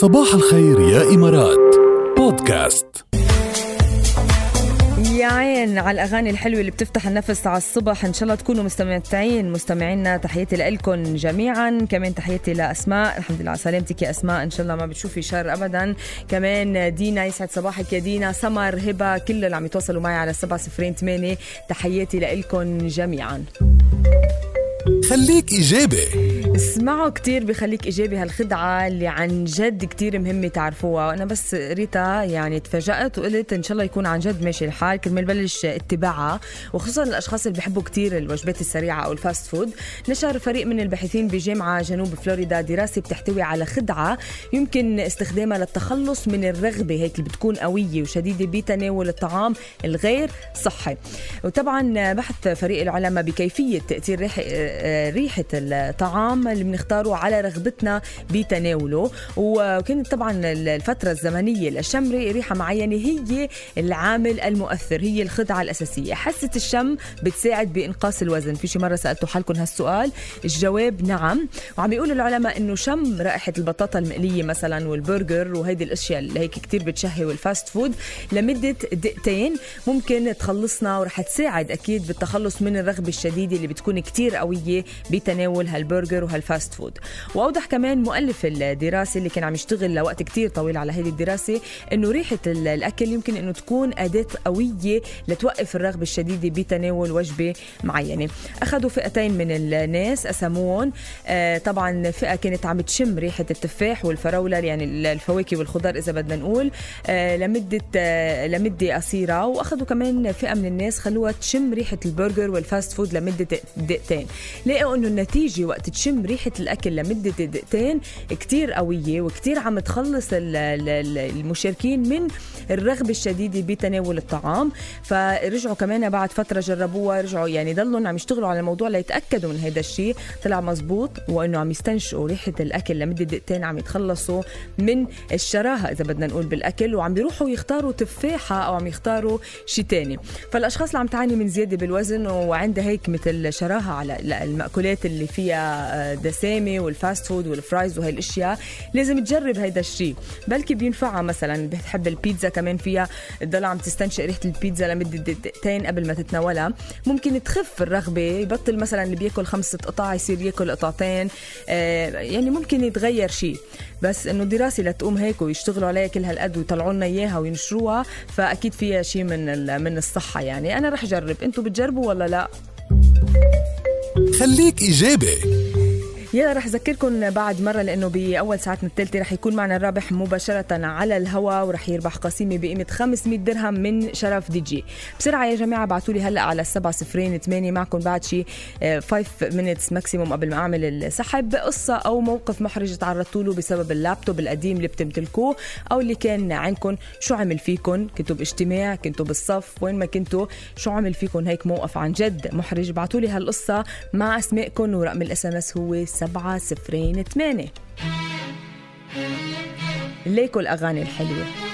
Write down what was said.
صباح الخير يا إمارات. بودكاست. يا عين على الأغاني الحلوة اللي بتفتح النفس على الصبح. إن شاء الله تكونوا مستمتعين مستمعينا تحياتي لكم جميعا. كمان تحياتي لأسماء. الحمد لله على سلامتك يا أسماء. إن شاء الله ما بتشوفي شر ابدا. كمان دينا يسعد صباحك يا دينا. سمر هبة كل اللي عم يتواصلوا معي على 708 تحياتي لكم جميعا. خليك إيجابي. اسمعوا كتير بخليك إيجابي هالخدعة اللي عن جد كتير مهمة تعرفوها. وأنا بس قريتها يعني تفاجأت وقلت إن شاء الله يكون عن جد ماشي الحال. كرمال بلش اتباعها وخصوصا الأشخاص اللي بحبوا كتير الوجبات السريعة أو ال fast food نشر فريق من الباحثين بجامعة جنوب فلوريدا دراسة بتحتوي على خدعة يمكن استخدامها للتخلص من الرغبة هيك اللي بتكون قوية وشديدة بتناول الطعام الغير صحي. وطبعا بحث فريق العلماء بكيفية تأثير ريحة ريحة الطعام اللي بنختاره على رغبتنا بتناوله. وكانت طبعا الفترة الزمنية لشم ريحة معينة هي العامل المؤثر هي الخدعة الأساسية. حاسة الشم بتساعد بإنقاص الوزن. في شي مرة سألتوا حالكم هالسؤال؟ الجواب نعم. وعم يقول العلماء إنه شم رائحة البطاطا المقلية مثلا والبرجر وهيدي الأشياء اللي هيك كتير بتشهي وال fast food لمدة دقيقتين ممكن تخلصنا ورح تساعد أكيد بالتخلص من الرغبة الشديدة اللي بتكون كتير قوية بتناول هالبرجر وهال fast food. وأوضح كمان مؤلف الدراسة اللي كان عم يشتغل لوقت كتير طويل على هذه الدراسة إنه ريحة الأكل يمكن إنه تكون أداة قوية لتوقف الرغبة الشديدة بتناول وجبة معينة. أخذوا فئتين من الناس قسموهم آه طبعا فئة كانت عم تشم ريحة التفاح والفراولة يعني الفواكه والخضار إذا بدنا نقول. آه لمدة آه لمدة قصيرة. وأخذوا كمان فئة من الناس خلوها تشم ريحة البرجر وال fast food لمدة دقيقتين. لقوا إنه النتيجة وقت تشم ريحة الأكل لمدة دقيقتين. كتير قوية وكتير عم تخلص المشاركين من الرغبه الشديده بتناول الطعام. فرجعوا كمان بعد فترة جربوها رجعوا يعني ضلوا عم يشتغلوا على الموضوع ليتأكدوا من هذا الشيء. طلع مزبوط وإنه عم يستنشقوا ريحة الأكل لمدة دقيقتين عم يتخلصوا من الشراهة إذا بدنا نقول بالأكل وعم بيروحوا يختاروا تفاحة أو عم يختاروا شيء ثاني فالأشخاص اللي عم تعاني من زيادة بالوزن وعندها هيك مثل شراهة على المأكولات اللي فيها دسامة وال fast food وال fries وهي الأشياء لازم تجرب هيدا الشيء. بلكي بينفعها مثلا؟ بتحب البيتزا كمان فيها تضل عم تستنشق ريحة البيتزا لمدة دقيقتين قبل ما تتناولها. ممكن تخف الرغبة يبطل مثلا اللي بياكل خمسة قطع يصير ياكل قطعتين. يعني ممكن يتغير شيء. بس إنه دراسه لتقوم هيك ويشتغلوا عليها كل هالقد ويطلعوا لنا إياها وينشروها فأكيد فيها شيء من من الصحة يعني. أنا رح أجرب. أنتم بتجربوا ولا لا؟ خليك إيجابي. يلا رح أذكركم بعد مرة لأنه بأول ساعتنا الثالثة رح يكون معنا الرابح مباشرة على الهواء ورح يربح قسيمة بقيمة 500 درهم من شرف دي جي. بسرعة يا جماعة ابعثوا لي هلأ على 708 معكم بعد شي 5 minutes maximum قبل ما أعمل السحب. قصة أو موقف محرج تعرضتوا له بسبب اللابتوب القديم اللي بتمتلكوه أو اللي كان عندكم. شو عمل فيكم كنتوا باجتماع؟ كنتوا بالصف؟ وين ما كنتوا شو عمل فيكم هيك موقف عن جد محرج. ابعثوا لي هالقصة مع اسمائكم ورقم ال SMS هو سبعة صفرين ثمانية. ليكوا الأغاني الحلوة.